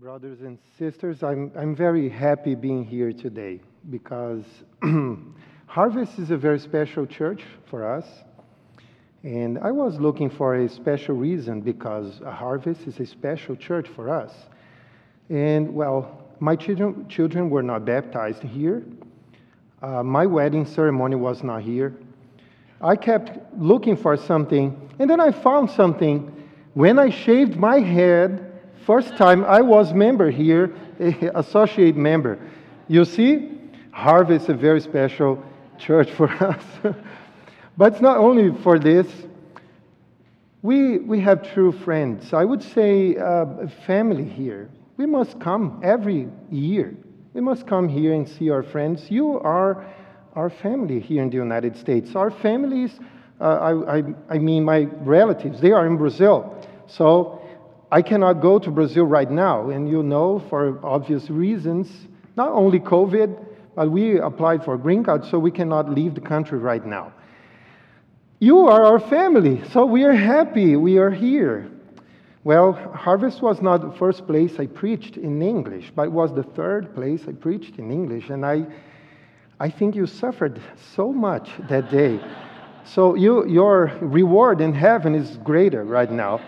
Brothers and sisters, I'm, I'm very happy being here today because Harvest is a very special church for us. And I was looking for a special reason because Harvest is a special church for us. And well, my children, children were not baptized here. Uh, my wedding ceremony was not here. I kept looking for something, and then I found something. When I shaved my head, first time I was member here, associate member. You see, Harvest is a very special church for us. but it's not only for this. We, we have true friends. I would say uh, family here. We must come every year. We must come here and see our friends. You are our family here in the United States. Our families, uh, I, I, I mean my relatives, they are in Brazil. So I cannot go to Brazil right now, and you know, for obvious reasons, not only COVID, but we applied for green card, so we cannot leave the country right now. You are our family, so we are happy we are here. Well, Harvest was not the first place I preached in English, but it was the third place I preached in English, and I, I think you suffered so much that day. so you, your reward in heaven is greater right now.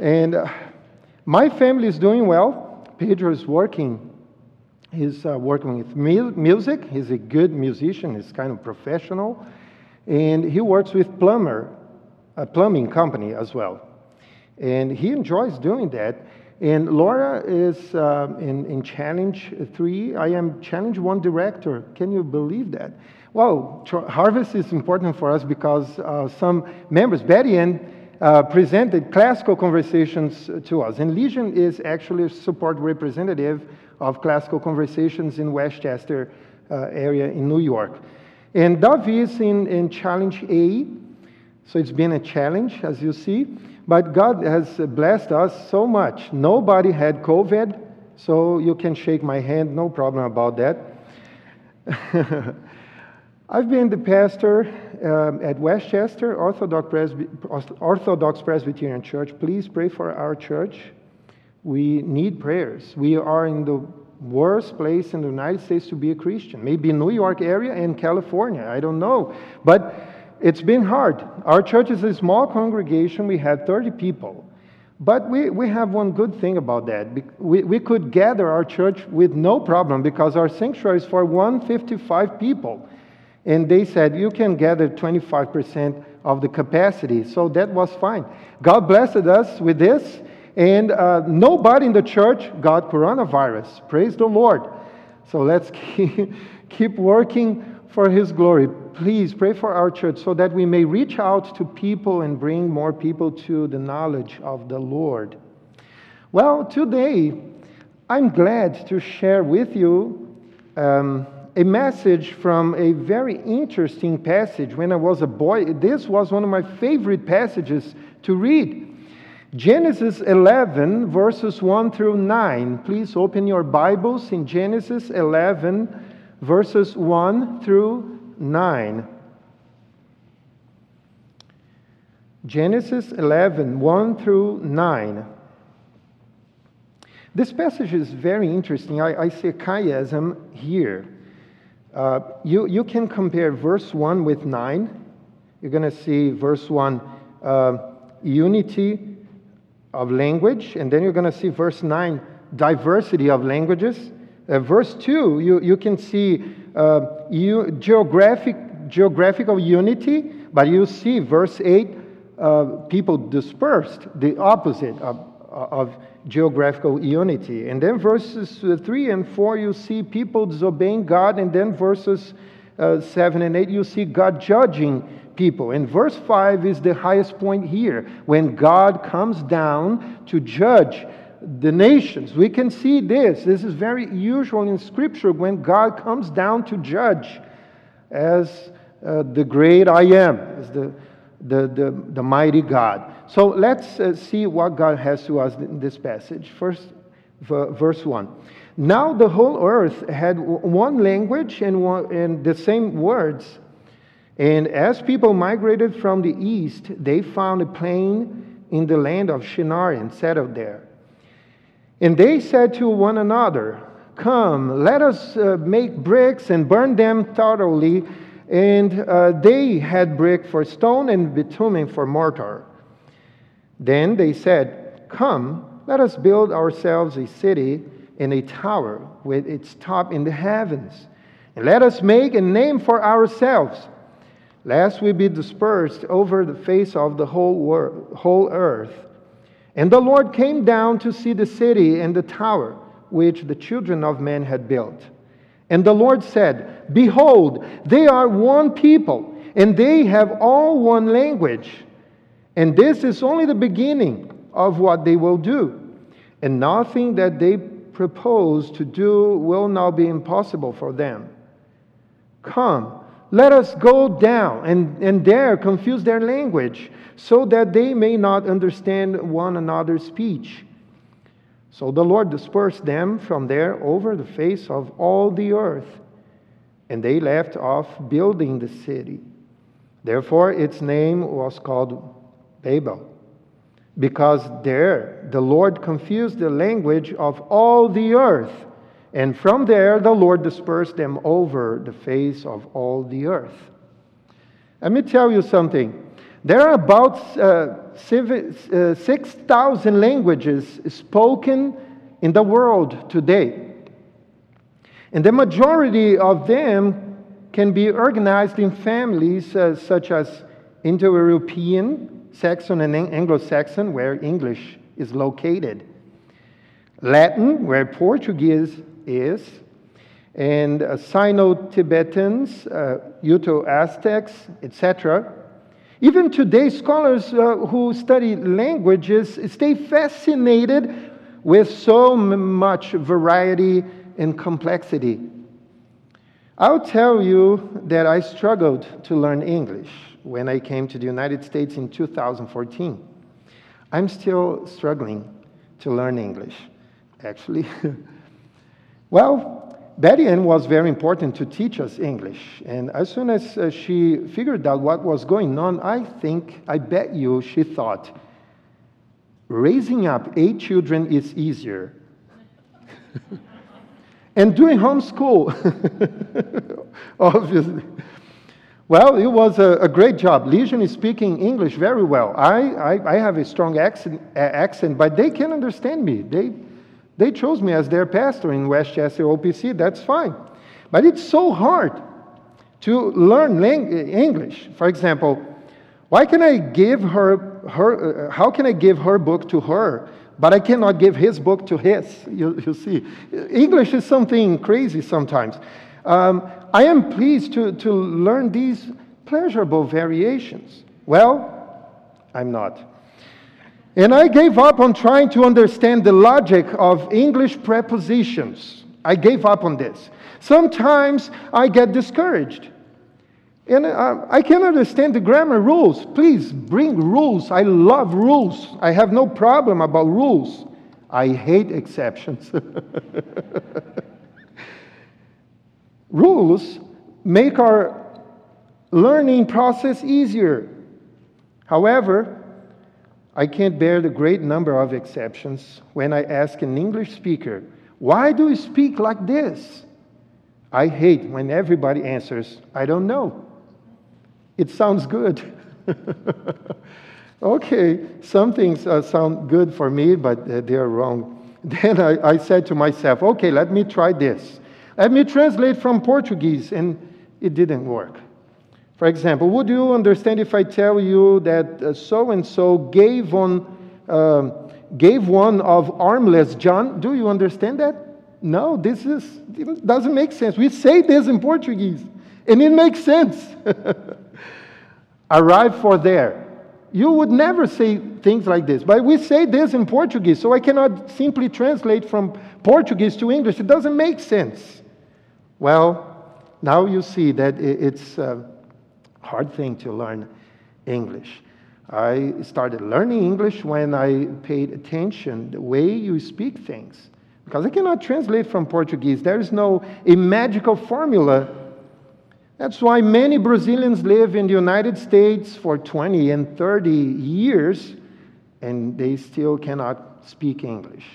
And uh, my family is doing well. Pedro is working. He's uh, working with music. He's a good musician. He's kind of professional. And he works with plumber, a plumbing company as well. And he enjoys doing that. And Laura is uh, in, in Challenge 3. I am Challenge 1 director. Can you believe that? Well, Harvest is important for us because uh, some members, Betty and uh, presented classical conversations to us. And Legion is actually a support representative of classical conversations in Westchester uh, area in New York. And Davi is in, in challenge A, so it's been a challenge, as you see. But God has blessed us so much. Nobody had COVID, so you can shake my hand, no problem about that. I've been the pastor um, at Westchester Orthodox, Presby- Orthodox Presbyterian Church. Please pray for our church. We need prayers. We are in the worst place in the United States to be a Christian. Maybe New York area and California. I don't know. But it's been hard. Our church is a small congregation. We had 30 people. But we, we have one good thing about that. We, we could gather our church with no problem because our sanctuary is for 155 people. And they said, you can gather 25% of the capacity. So that was fine. God blessed us with this. And uh, nobody in the church got coronavirus. Praise the Lord. So let's keep, working for His glory. Please pray for our church so that we may reach out to people and bring more people to the knowledge of the Lord. Well, today, I'm glad to share with you. Um, a message from a very interesting passage when I was a boy. This was one of my favorite passages to read. Genesis 11, verses 1 through 9. Please open your Bibles in Genesis 11, verses 1 through 9. Genesis 11, 1 through 9. This passage is very interesting. I, I see a chiasm here. Uh, you, you can compare verse 1 with 9. You're going to see verse 1, uh, unity of language, and then you're going to see verse 9, diversity of languages. Uh, verse 2, you, you can see uh, you, geographic, geographical unity, but you see verse 8, uh, people dispersed, the opposite of, of geographical unity. And then verses 3 and 4, you see people disobeying God. And then verses uh, 7 and 8, you see God judging people. And verse 5 is the highest point here when God comes down to judge the nations. We can see this. This is very usual in Scripture when God comes down to judge as uh, the great I am, as the the, the, the mighty God. So let's uh, see what God has to us in this passage. First, verse 1. Now the whole earth had one language and, one, and the same words. And as people migrated from the east, they found a plain in the land of Shinar and settled there. And they said to one another, Come, let us uh, make bricks and burn them thoroughly. And uh, they had brick for stone and bitumen for mortar. Then they said, Come, let us build ourselves a city and a tower with its top in the heavens. And let us make a name for ourselves, lest we be dispersed over the face of the whole, world, whole earth. And the Lord came down to see the city and the tower which the children of men had built. And the Lord said, Behold, they are one people, and they have all one language. And this is only the beginning of what they will do. And nothing that they propose to do will now be impossible for them. Come, let us go down and, and there confuse their language, so that they may not understand one another's speech. So the Lord dispersed them from there over the face of all the earth, and they left off building the city. Therefore, its name was called Babel, because there the Lord confused the language of all the earth, and from there the Lord dispersed them over the face of all the earth. Let me tell you something. There are about uh, uh 6,000 languages spoken in the world today. And the majority of them can be organized in families uh, such as Indo European, Saxon, and Anglo Saxon, where English is located, Latin, where Portuguese is, and uh, Sino Tibetans, uh, Uto Aztecs, etc. Even today, scholars uh, who study languages stay fascinated with so much variety and complexity. I'll tell you that I struggled to learn English when I came to the United States in 2014. I'm still struggling to learn English, actually. well, Betty Ann was very important to teach us English. And as soon as uh, she figured out what was going on, I think, I bet you, she thought, raising up eight children is easier. and doing homeschool, obviously. Well, it was a, a, great job. Legion is speaking English very well. I, I, I have a strong accent, accent, but they can understand me. They, they chose me as their pastor in Westchester OPC, that's fine. But it's so hard to learn English. For example, why can I give her, her uh, how can I give her book to her, but I cannot give his book to his? You, you see, English is something crazy sometimes. Um, I am pleased to, to learn these pleasurable variations. Well, I'm not. And I gave up on trying to understand the logic of English prepositions. I gave up on this. Sometimes I get discouraged. And uh, I can understand the grammar rules. Please bring rules. I love rules. I have no problem about rules. I hate exceptions. rules make our learning process easier. However, I can't bear the great number of exceptions when I ask an English speaker, Why do you speak like this? I hate when everybody answers, I don't know. It sounds good. okay, some things uh, sound good for me, but uh, they're wrong. Then I, I said to myself, okay, let me try this. Let me translate from Portuguese, and it didn't work. For example, would you understand if I tell you that so and so gave one, uh, gave one of armless John? Do you understand that? No, this is, doesn't make sense. We say this in Portuguese, and it makes sense. Arrive for there. You would never say things like this, but we say this in Portuguese, so I cannot simply translate from Portuguese to English. It doesn't make sense. Well, now you see that it's. a hard thing to learn English. I started learning English when I paid attention the way you speak things. Because I cannot translate from Portuguese. There is no a magical formula. That's why many Brazilians live in the United States for 20 and 30 years and they still cannot speak English.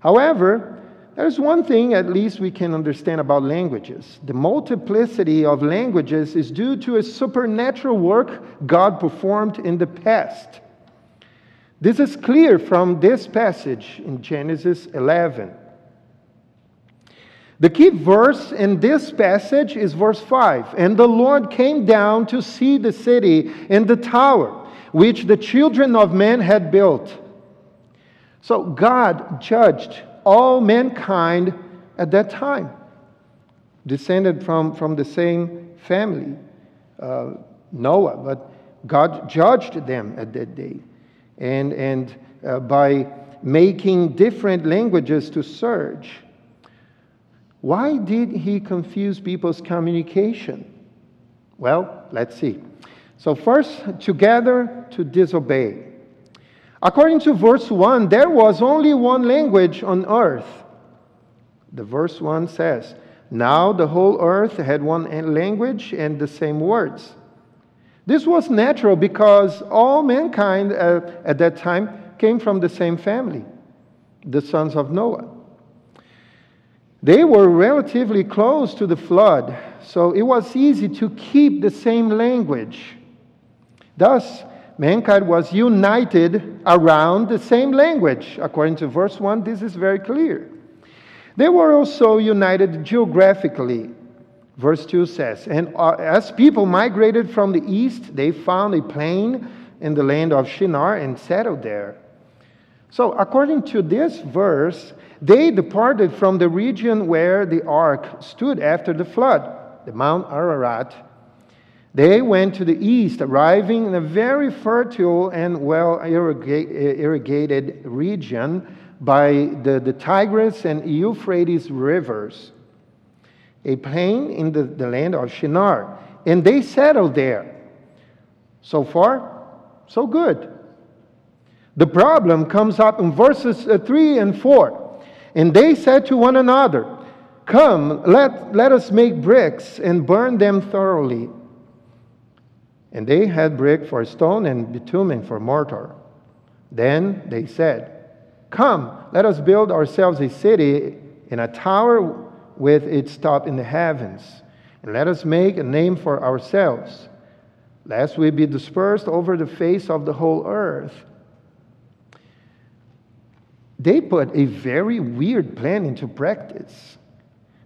However, there's one thing at least we can understand about languages. The multiplicity of languages is due to a supernatural work God performed in the past. This is clear from this passage in Genesis 11. The key verse in this passage is verse 5. And the Lord came down to see the city and the tower which the children of men had built. So God judged all mankind at that time, descended from, from the same family, uh, Noah, but God judged them at that day. And, and uh, by making different languages to search, why did he confuse people's communication? Well, let's see. So, first, together to disobey. According to verse 1, there was only one language on earth. The verse 1 says, Now the whole earth had one language and the same words. This was natural because all mankind uh, at that time came from the same family, the sons of Noah. They were relatively close to the flood, so it was easy to keep the same language. Thus, mankind was united around the same language. According to verse 1, this is very clear. They were also united geographically. Verse 2 says, And uh, as people migrated from the east, they found a plain in the land of Shinar and settled there. So, according to this verse, they departed from the region where the ark stood after the flood, the Mount Ararat they went to the east, arriving in a very fertile and well irrigated region by the, the Tigris and Euphrates rivers, a plain in the, the land of Shinar. And they settled there. So far, so good. The problem comes up in verses uh, 3 and 4. And they said to one another, Come, let, let us make bricks and burn them thoroughly. And they had brick for stone and bitumen for mortar. Then they said, Come, let us build ourselves a city in a tower with its top in the heavens, and let us make a name for ourselves, lest we be dispersed over the face of the whole earth. They put a very weird plan into practice.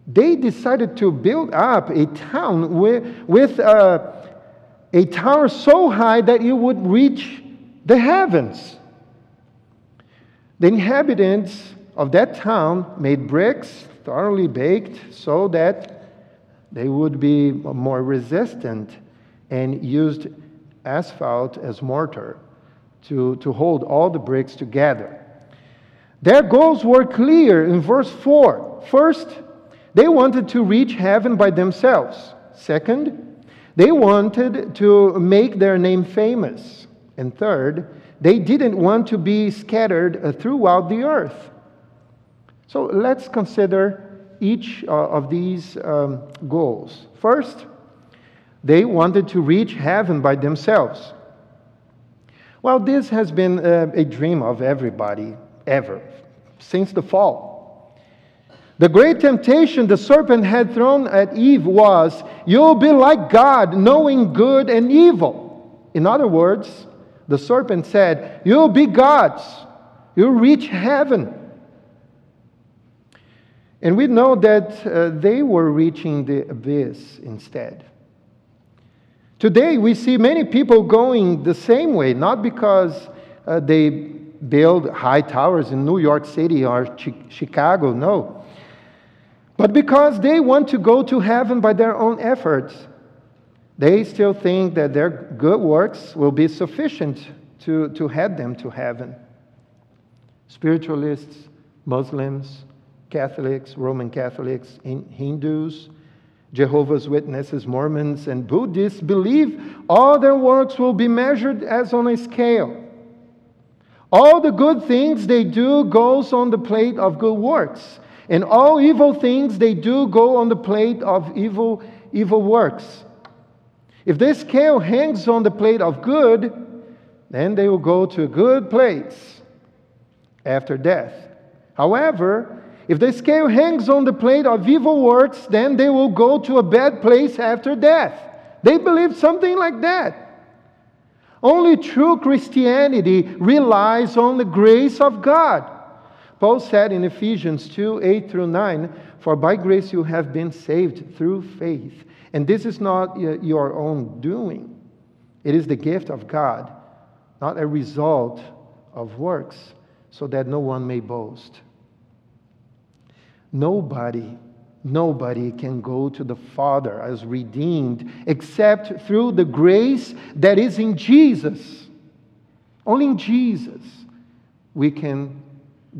They decided to build up a town with, with uh, a tower so high that you would reach the heavens. The inhabitants of that town made bricks thoroughly baked so that they would be more resistant and used asphalt as mortar to, to hold all the bricks together. Their goals were clear in verse 4. First, they wanted to reach heaven by themselves. Second, they wanted to make their name famous. And third, they didn't want to be scattered uh, throughout the earth. So let's consider each uh, of these um, goals. First, they wanted to reach heaven by themselves. Well, this has been uh, a dream of everybody ever since the fall. The great temptation the serpent had thrown at Eve was, You'll be like God, knowing good and evil. In other words, the serpent said, You'll be gods, you'll reach heaven. And we know that uh, they were reaching the abyss instead. Today, we see many people going the same way, not because uh, they build high towers in New York City or Chicago, no but because they want to go to heaven by their own efforts, they still think that their good works will be sufficient to, to head them to heaven. Spiritualists, Muslims, Catholics, Roman Catholics, Hindus, Jehovah's Witnesses, Mormons, and Buddhists believe all their works will be measured as on a scale. All the good things they do goes on the plate of good works. And all evil things they do go on the plate of evil, evil works. If this scale hangs on the plate of good, then they will go to a good place after death. However, if the scale hangs on the plate of evil works, then they will go to a bad place after death. They believe something like that. Only true Christianity relies on the grace of God. Paul said in Ephesians 2 8 through 9, For by grace you have been saved through faith. And this is not your own doing, it is the gift of God, not a result of works, so that no one may boast. Nobody, nobody can go to the Father as redeemed except through the grace that is in Jesus. Only in Jesus we can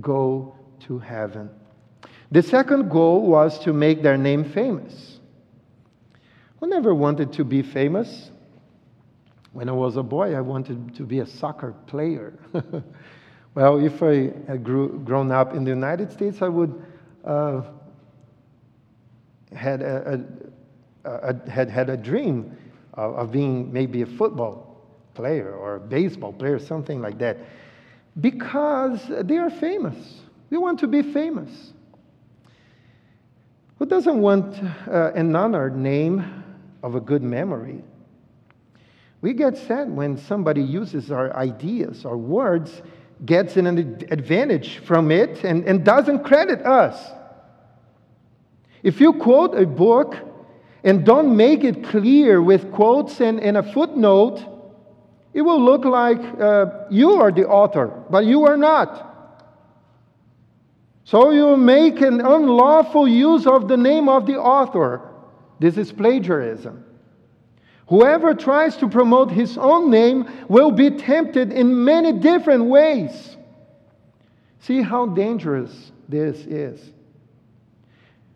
go to heaven. The second goal was to make their name famous. I never wanted to be famous. When I was a boy, I wanted to be a soccer player. well, if I had grew, grown up in the United States, I would uh, had, a, a, a, had had a dream of, of being maybe a football player or a baseball player, something like that, because they are famous. We want to be famous. Who doesn't want uh, an honored name of a good memory? We get sad when somebody uses our ideas, our words, gets an advantage from it and, and doesn't credit us. If you quote a book and don't make it clear with quotes and, and a footnote, it will look like uh, you are the author, but you are not. So you make an unlawful use of the name of the author. This is plagiarism. Whoever tries to promote his own name will be tempted in many different ways. See how dangerous this is.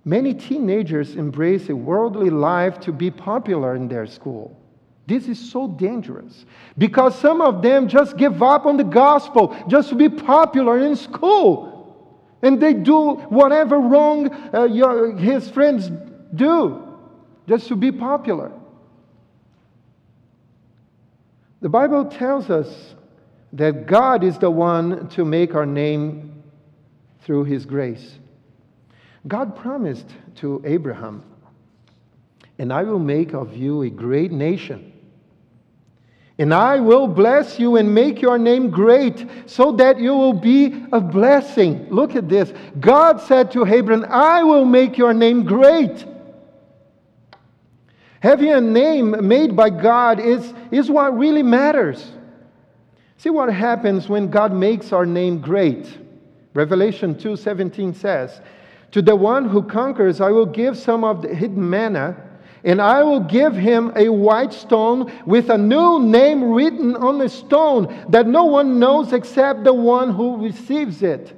Many teenagers embrace a worldly life to be popular in their school. This is so dangerous because some of them just give up on the gospel just to be popular in school. And they do whatever wrong uh, your, his friends do just to be popular. The Bible tells us that God is the one to make our name through his grace. God promised to Abraham, and I will make of you a great nation. And I will bless you and make your name great so that you will be a blessing. Look at this. God said to Abraham, I will make your name great. Having a name made by God is, is what really matters. See what happens when God makes our name great. Revelation 2:17 says, "To the one who conquers I will give some of the hidden manna, and I will give him a white stone with a new name written on the stone that no one knows except the one who receives it."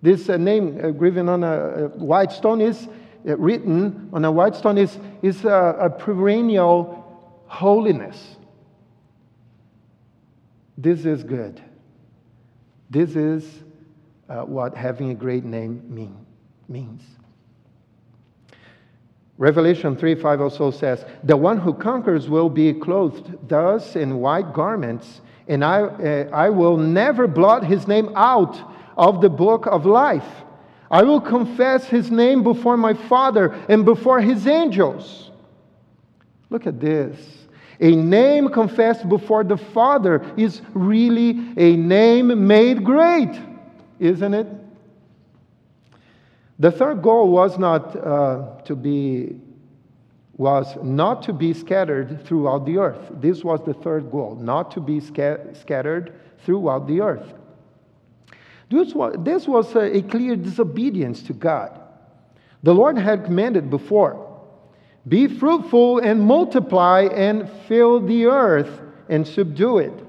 This uh, name uh, written on a, a white stone is uh, written on a white stone is, is a, a perennial holiness. This is good. This is uh, what having a great name mean, means. Revelation 3 5 also says, The one who conquers will be clothed thus in white garments, and I, uh, I will never blot his name out of the book of life I will confess his name before my Father and before his angels. Look at this. A name confessed before the Father is really a name made great, isn't it? The third goal was not uh, to be was not to be scattered throughout the earth. This was the third goal, not to be sca- scattered throughout the earth. This was, this was a, a clear disobedience to God. The Lord had commanded before be fruitful and multiply and fill the earth and subdue it.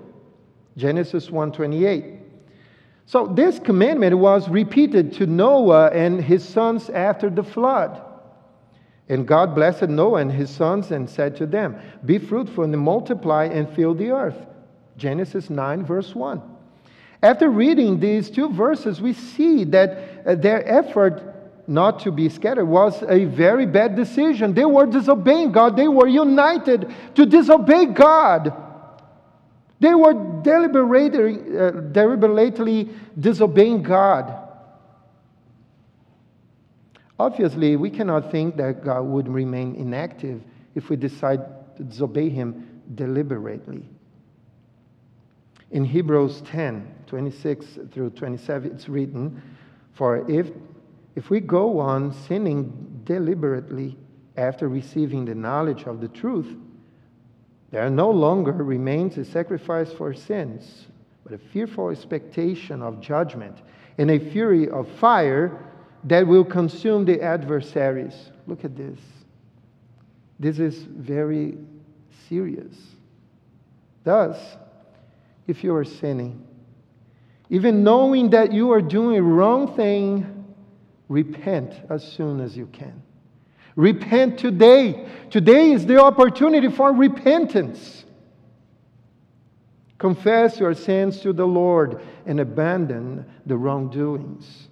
Genesis 1:28. So this commandment was repeated to Noah and his sons after the flood. And God blessed Noah and his sons and said to them, Be fruitful and multiply and fill the earth. Genesis 9, verse 1. After reading these two verses, we see that uh, their effort not to be scattered was a very bad decision. They were disobeying God, they were united to disobey God. They were deliberately, uh, deliberately disobeying God. Obviously, we cannot think that God would remain inactive if we decide to disobey Him deliberately. In Hebrews 10 26 through 27, it's written, For if, if we go on sinning deliberately after receiving the knowledge of the truth, there no longer remains a sacrifice for sins, but a fearful expectation of judgment and a fury of fire that will consume the adversaries. Look at this. This is very serious. Thus, if you are sinning, even knowing that you are doing a wrong thing, repent as soon as you can. Repent today. Today is the opportunity for repentance. Confess your sins to the Lord and abandon the wrongdoings.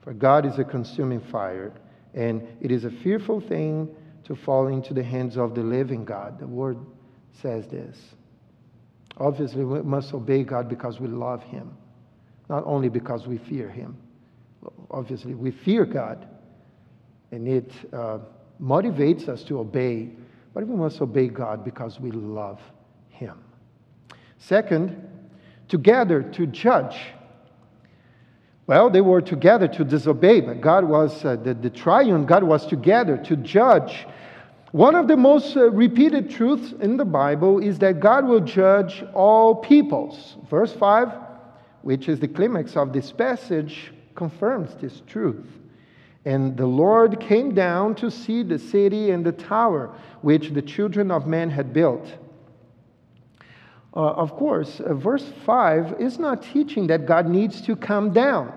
For God is a consuming fire, and it is a fearful thing to fall into the hands of the living God. The word says this. Obviously, we must obey God because we love Him, not only because we fear Him. Obviously, we fear God, and it uh, motivates us to obey, but we must obey God because we love Him. Second, together to judge. Well, they were together to disobey, but God was, uh, the, the triune God was together to judge one of the most uh, repeated truths in the Bible is that God will judge all peoples. Verse 5, which is the climax of this passage, confirms this truth. And the Lord came down to see the city and the tower which the children of men had built. Uh, of course, uh, verse 5 is not teaching that God needs to come down.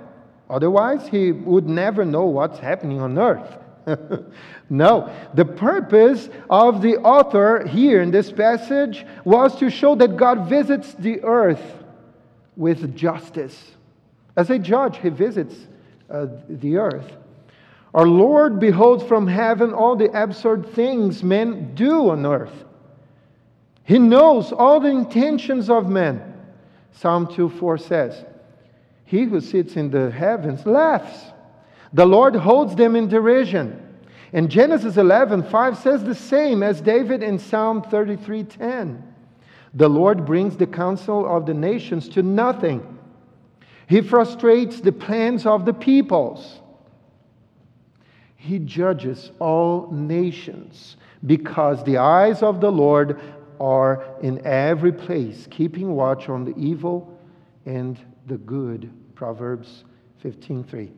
Otherwise, he would never know what's happening on earth. no. The purpose of the author here in this passage was to show that God visits the earth with justice. As a judge, he visits uh, the earth. Our Lord beholds from heaven all the absurd things men do on earth. He knows all the intentions of men. Psalm 2 4 says, He who sits in the heavens laughs the Lord holds them in derision. And Genesis 11, 5 says the same as David in Psalm 33, 10. The Lord brings the counsel of the nations to nothing. He frustrates the plans of the peoples. He judges all nations because the eyes of the Lord are in every place, keeping watch on the evil and the good. Proverbs 15:3.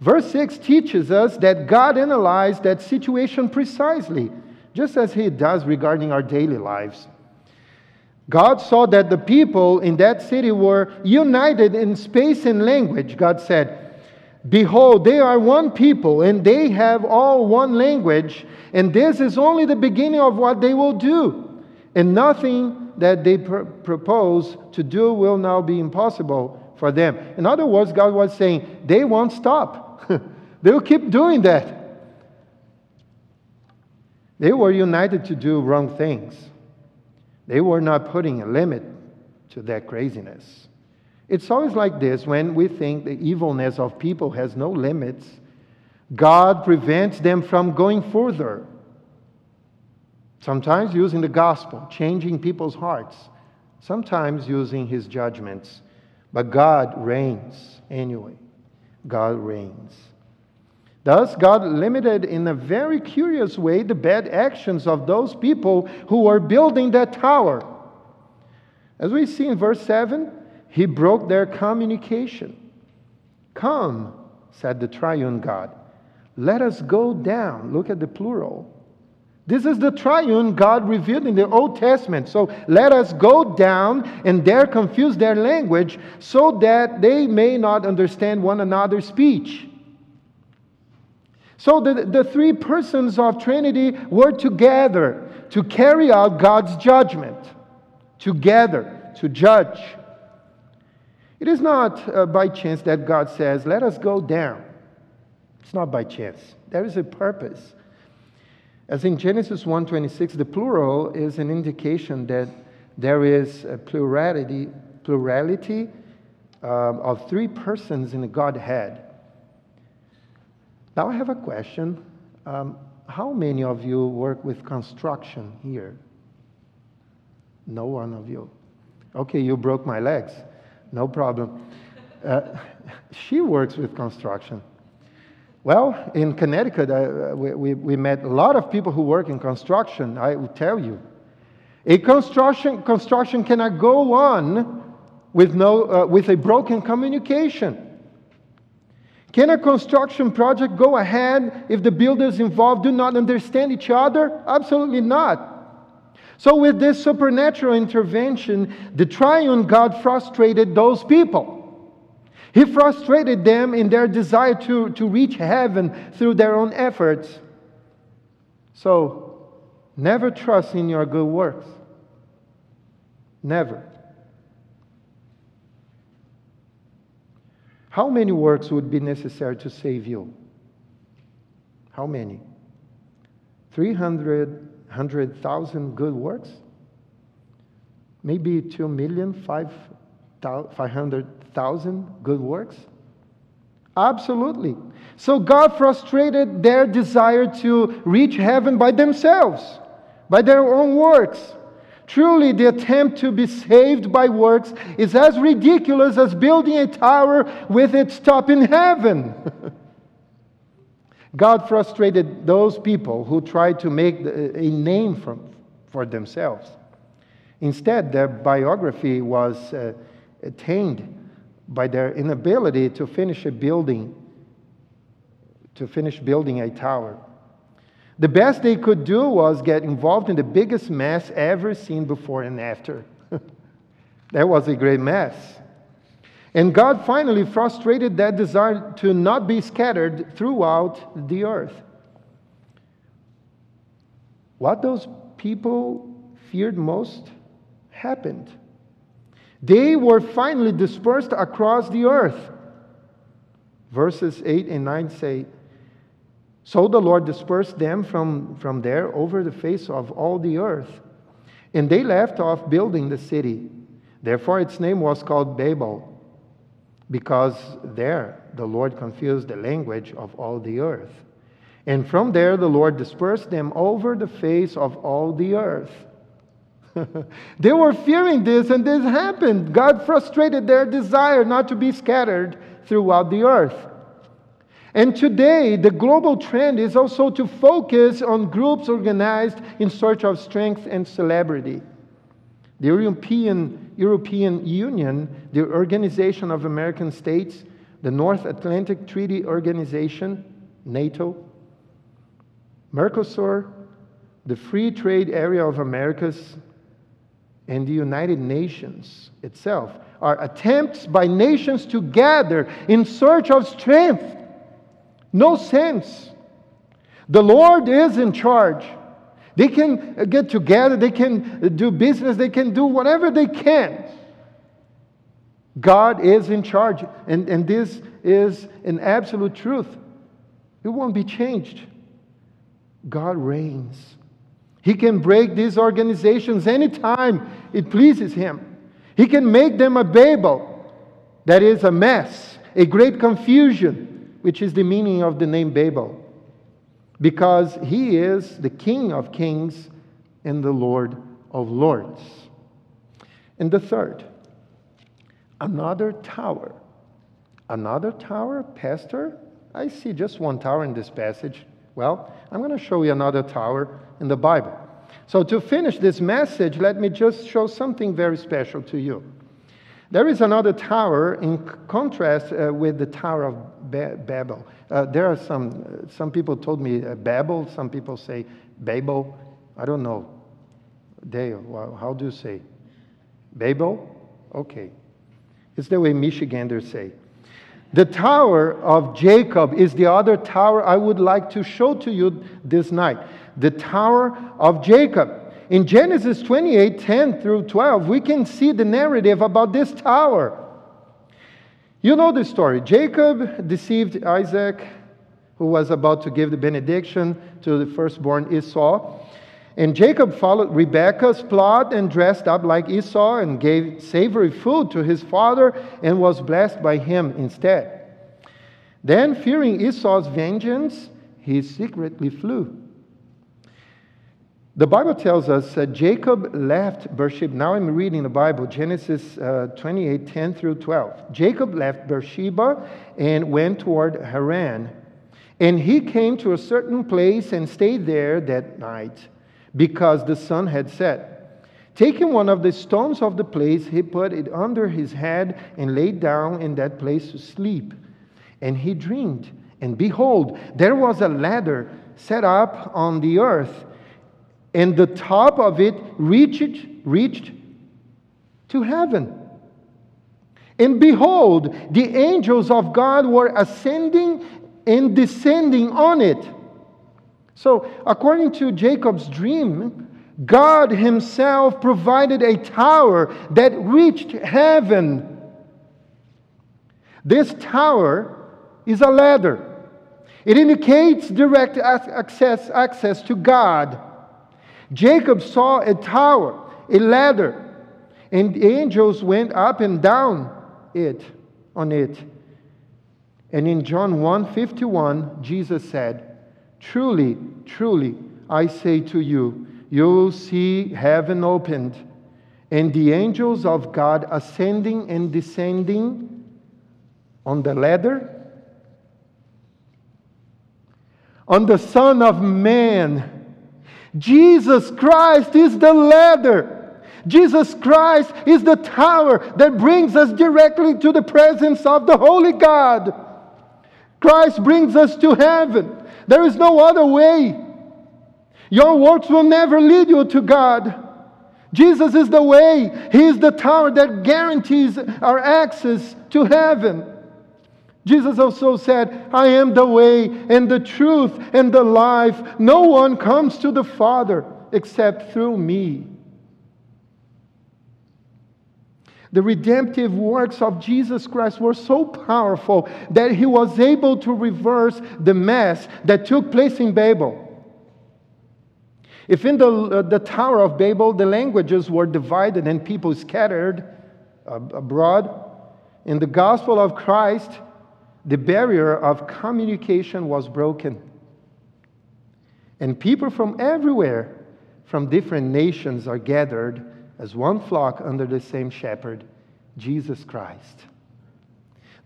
Verse 6 teaches us that God analyzed that situation precisely, just as He does regarding our daily lives. God saw that the people in that city were united in space and language. God said, Behold, they are one people, and they have all one language, and this is only the beginning of what they will do. And nothing that they pr- propose to do will now be impossible for them. In other words, God was saying, they won't stop. they will keep doing that. They were united to do wrong things. They were not putting a limit to that craziness. It's always like this when we think the evilness of people has no limits, God prevents them from going further. Sometimes using the gospel, changing people's hearts, sometimes using his judgments. But God reigns anyway. God reigns. Thus, God limited in a very curious way the bad actions of those people who were building that tower. As we see in verse 7, He broke their communication. Come, said the triune God, let us go down. Look at the plural. This is the triune God revealed in the Old Testament. So let us go down and there confuse their language so that they may not understand one another's speech. So the, the three persons of Trinity were together to carry out God's judgment, together to judge. It is not uh, by chance that God says, Let us go down. It's not by chance. There is a purpose. As in Genesis 1:26, the plural is an indication that there is a plurality, plurality um, of three persons in the Godhead. Now, I have a question. Um, how many of you work with construction here? No one of you. Okay, you broke my legs. No problem. Uh, she works with construction. Well, in Connecticut, uh, we, we, we, met a lot of people who work in construction. I will tell you. A construction, construction cannot go on with, no, uh, with a broken communication. Can a construction project go ahead if the builders involved do not understand each other? Absolutely not. So, with this supernatural intervention, the triune God frustrated those people. He frustrated them in their desire to, to reach heaven through their own efforts. So, never trust in your good works. Never. How many works would be necessary to save you? How many? 300,000 good works? Maybe 2 million, 500,000 thousand good works? Absolutely. So God frustrated their desire to reach heaven by themselves, by their own works. Truly, the attempt to be saved by works is as ridiculous as building a tower with its top in heaven. God frustrated those people who tried to make a name for, for themselves. Instead, their biography was uh, attained by their inability to finish a building, to finish building a tower. The best they could do was get involved in the biggest mess ever seen before and after. that was a great mess. And God finally frustrated that desire to not be scattered throughout the earth. What those people feared most happened. They were finally dispersed across the earth. Verses 8 and 9 say, So the Lord dispersed them from, from there over the face of all the earth. And they left off building the city. Therefore, its name was called Babel, because there the Lord confused the language of all the earth. And from there the Lord dispersed them over the face of all the earth. they were fearing this, and this happened. God frustrated their desire not to be scattered throughout the earth. And today, the global trend is also to focus on groups organized in search of strength and celebrity. The European, European Union, the Organization of American States, the North Atlantic Treaty Organization, NATO, Mercosur, the Free Trade Area of Americas, and the United Nations itself are attempts by nations to gather in search of strength. No sense. The Lord is in charge. They can get together, they can do business, they can do whatever they can. God is in charge, and, and this is an absolute truth. It won't be changed. God reigns. He can break these organizations anytime it pleases Him. He can make them a Babel, that is a mess, a great confusion, which is the meaning of the name Babel, because He is the King of kings and the Lord of lords. And the third, another tower. Another tower, Pastor? I see just one tower in this passage. Well, I'm going to show you another tower in the Bible. So, to finish this message, let me just show something very special to you. There is another tower in contrast uh, with the Tower of ba- Babel. Uh, there are some, some people told me uh, Babel, some people say Babel. I don't know. Well, how do you say? Babel? Okay. It's the way Michiganders say. The Tower of Jacob is the other tower I would like to show to you this night. The Tower of Jacob. In Genesis 28 10 through 12, we can see the narrative about this tower. You know the story. Jacob deceived Isaac, who was about to give the benediction to the firstborn Esau. And Jacob followed Rebekah's plot and dressed up like Esau and gave savory food to his father and was blessed by him instead. Then, fearing Esau's vengeance, he secretly flew. The Bible tells us that Jacob left Beersheba. Now I'm reading the Bible, Genesis uh, 28 10 through 12. Jacob left Beersheba and went toward Haran. And he came to a certain place and stayed there that night because the sun had set. Taking one of the stones of the place, he put it under his head and lay down in that place to sleep. And he dreamed, and behold, there was a ladder set up on the earth and the top of it reached, reached to heaven. And behold, the angels of God were ascending and descending on it. So, according to Jacob's dream, God Himself provided a tower that reached heaven. This tower is a ladder. It indicates direct access, access to God. Jacob saw a tower, a ladder, and angels went up and down it on it. And in John 1:51, Jesus said, "Truly, truly, I say to you, you will see heaven opened and the angels of God ascending and descending on the ladder on the Son of Man." Jesus Christ is the ladder. Jesus Christ is the tower that brings us directly to the presence of the Holy God. Christ brings us to heaven. There is no other way. Your works will never lead you to God. Jesus is the way, He is the tower that guarantees our access to heaven. Jesus also said, I am the way and the truth and the life. No one comes to the Father except through me. The redemptive works of Jesus Christ were so powerful that he was able to reverse the mess that took place in Babel. If in the, uh, the Tower of Babel the languages were divided and people scattered uh, abroad, in the gospel of Christ, the barrier of communication was broken. And people from everywhere, from different nations, are gathered as one flock under the same shepherd, Jesus Christ.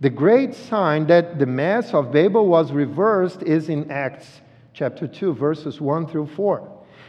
The great sign that the mass of Babel was reversed is in Acts chapter 2, verses 1 through 4.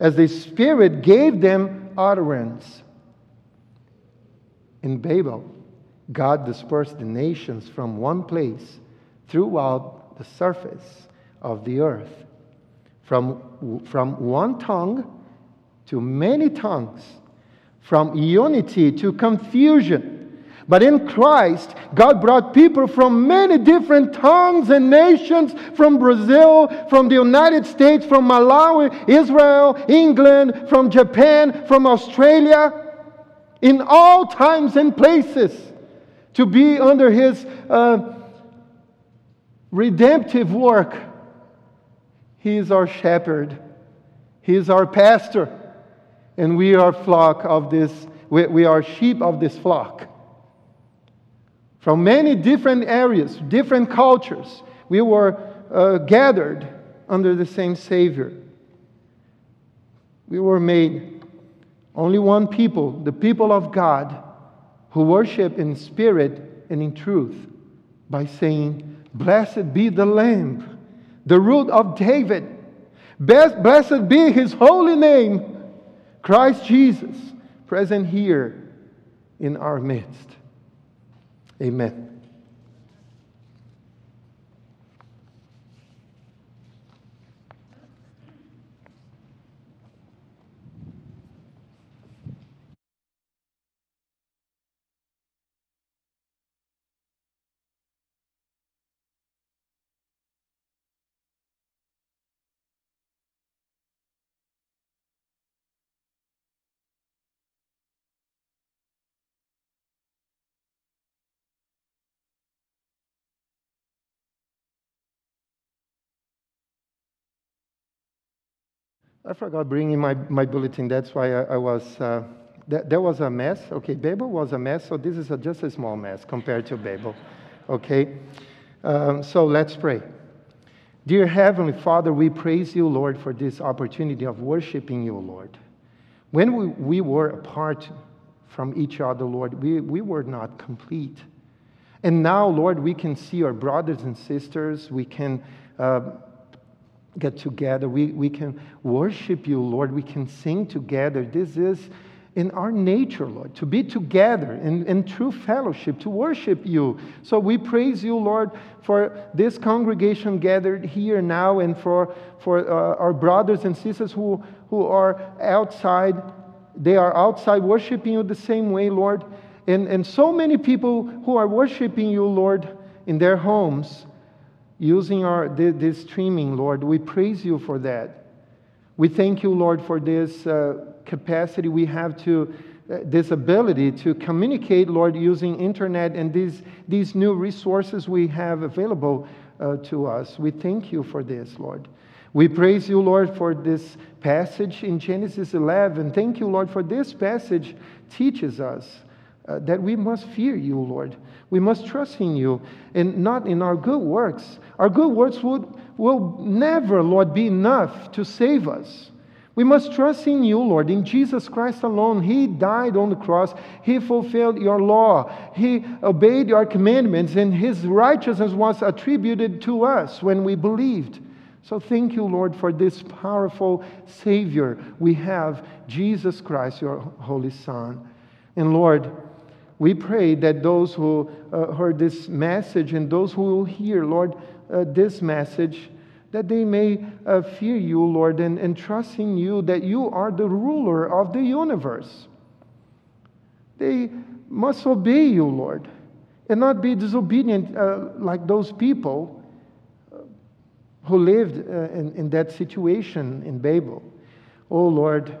as the Spirit gave them utterance. In Babel, God dispersed the nations from one place throughout the surface of the earth, from, from one tongue to many tongues, from unity to confusion. But in Christ, God brought people from many different tongues and nations from Brazil, from the United States, from Malawi, Israel, England, from Japan, from Australia, in all times and places to be under His uh, redemptive work. He is our shepherd, He is our pastor, and we are flock of this, we, we are sheep of this flock from many different areas, different cultures. We were uh, gathered under the same Savior. We were made only one people, the people of God, who worship in spirit and in truth by saying, Blessed be the Lamb, the root of David. Blessed be his holy name, Christ Jesus, present here in our midst. Amen. I forgot bringing my, my bulletin. That's why I, I was, uh, that, that was a mess. Okay, Babel was a mess, so this is a, just a small mess compared to Babel. Okay, um, so let's pray. Dear Heavenly Father, we praise you, Lord, for this opportunity of worshiping you, Lord. When we, we were apart from each other, Lord, we, we were not complete. And now, Lord, we can see our brothers and sisters. We can uh, get together. We, we can worship you, Lord. We can sing together. This is in our nature, Lord, to be together in, in true fellowship, to worship you. So we praise you, Lord, for this congregation gathered here now and for, for uh, our brothers and sisters who, who are outside. They are outside worshiping you the same way, Lord. And, and so many people who are worshiping you, Lord, in their homes using our, this streaming, Lord. We praise you for that. We thank you, Lord, for this uh, capacity we have to, uh, this ability to communicate, Lord, using internet and these, these new resources we have available uh, to us. We thank you for this, Lord. We praise you, Lord, for this passage in Genesis 11. Thank you, Lord, for this passage teaches us uh, that we must fear you, Lord. We must trust in you and not in our good works. Our good works would, will never, Lord, be enough to save us. We must trust in you, Lord, in Jesus Christ alone. He died on the cross. He fulfilled your law. He obeyed your commandments, and His righteousness was attributed to us when we believed. So thank you, Lord, for this powerful Savior we have, Jesus Christ, your Holy Son. And Lord, we pray that those who uh, heard this message and those who will hear, Lord, uh, this message, that they may uh, fear you, Lord, and, and trust in you that you are the ruler of the universe. They must obey you, Lord, and not be disobedient uh, like those people uh, who lived uh, in, in that situation in Babel. Oh, Lord,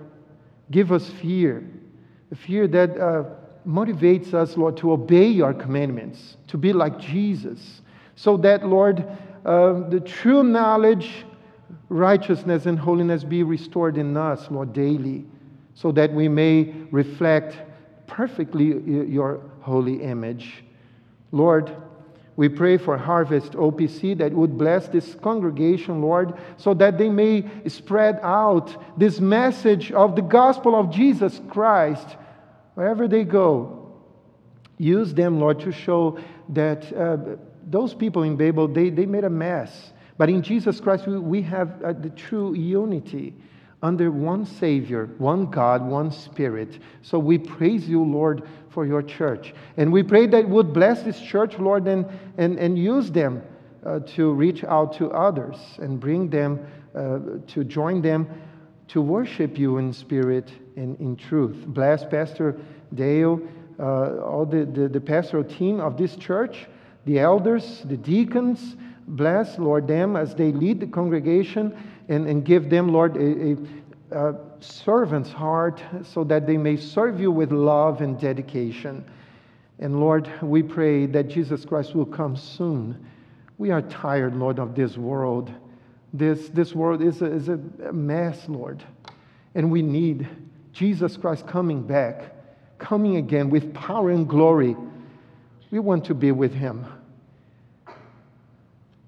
give us fear, fear that motivates us, Lord, to obey your commandments, to be like Jesus, so that, Lord, uh, the true knowledge, righteousness, and holiness be restored in us, Lord, daily, so that we may reflect perfectly your holy image. Lord, we pray for Harvest OPC that would bless this congregation, Lord, so that they may spread out this message of the gospel of Jesus Christ wherever they go, use them, Lord, to show that uh, those people in Babel, they, they made a mess. But in Jesus Christ, we, we have uh, the true unity under one Savior, one God, one Spirit. So we praise you, Lord, for your church. And we pray that would bless this church, Lord, and, and, and use them uh, to reach out to others and bring them uh, to join them to worship you in spirit and in truth. Bless Pastor Dale, uh, all the, the, the, pastoral team of this church, the elders, the deacons. Bless, Lord, them as they lead the congregation and, and give them, Lord, a, a, a servant's heart so that they may serve you with love and dedication. And Lord, we pray that Jesus Christ will come soon. We are tired, Lord, of this world. This, this world is a, is a mess, Lord. And we need Jesus Christ coming back, coming again with power and glory. We want to be with him.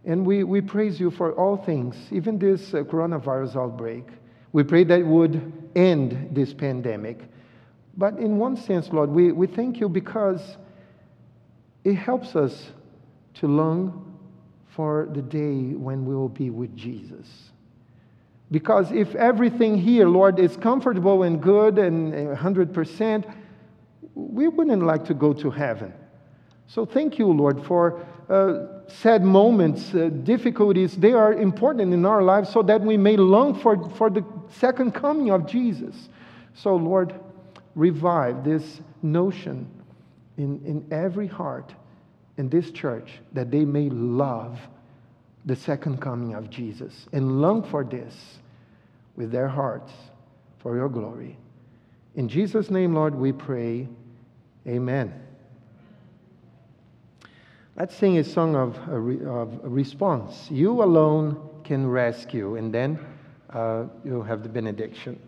And we, we praise you for all things, even this uh, coronavirus outbreak. We pray that it would end this pandemic. But in one sense, Lord, we, we thank you because it helps us to long for the day when we will be with Jesus. Because if everything here, Lord, is comfortable and good and 100%, we wouldn't like to go to heaven. So thank you, Lord, for uh, sad moments, uh, difficulties. They are important in our lives so that we may long for, for the second coming of Jesus. So, Lord, revive this notion in, in every heart in this church that they may love the second coming of Jesus and long for this with their hearts for your glory. In Jesus' name, Lord, we pray. Amen. Let's sing a song of, of response. You alone can rescue. And then uh, you'll have the benediction.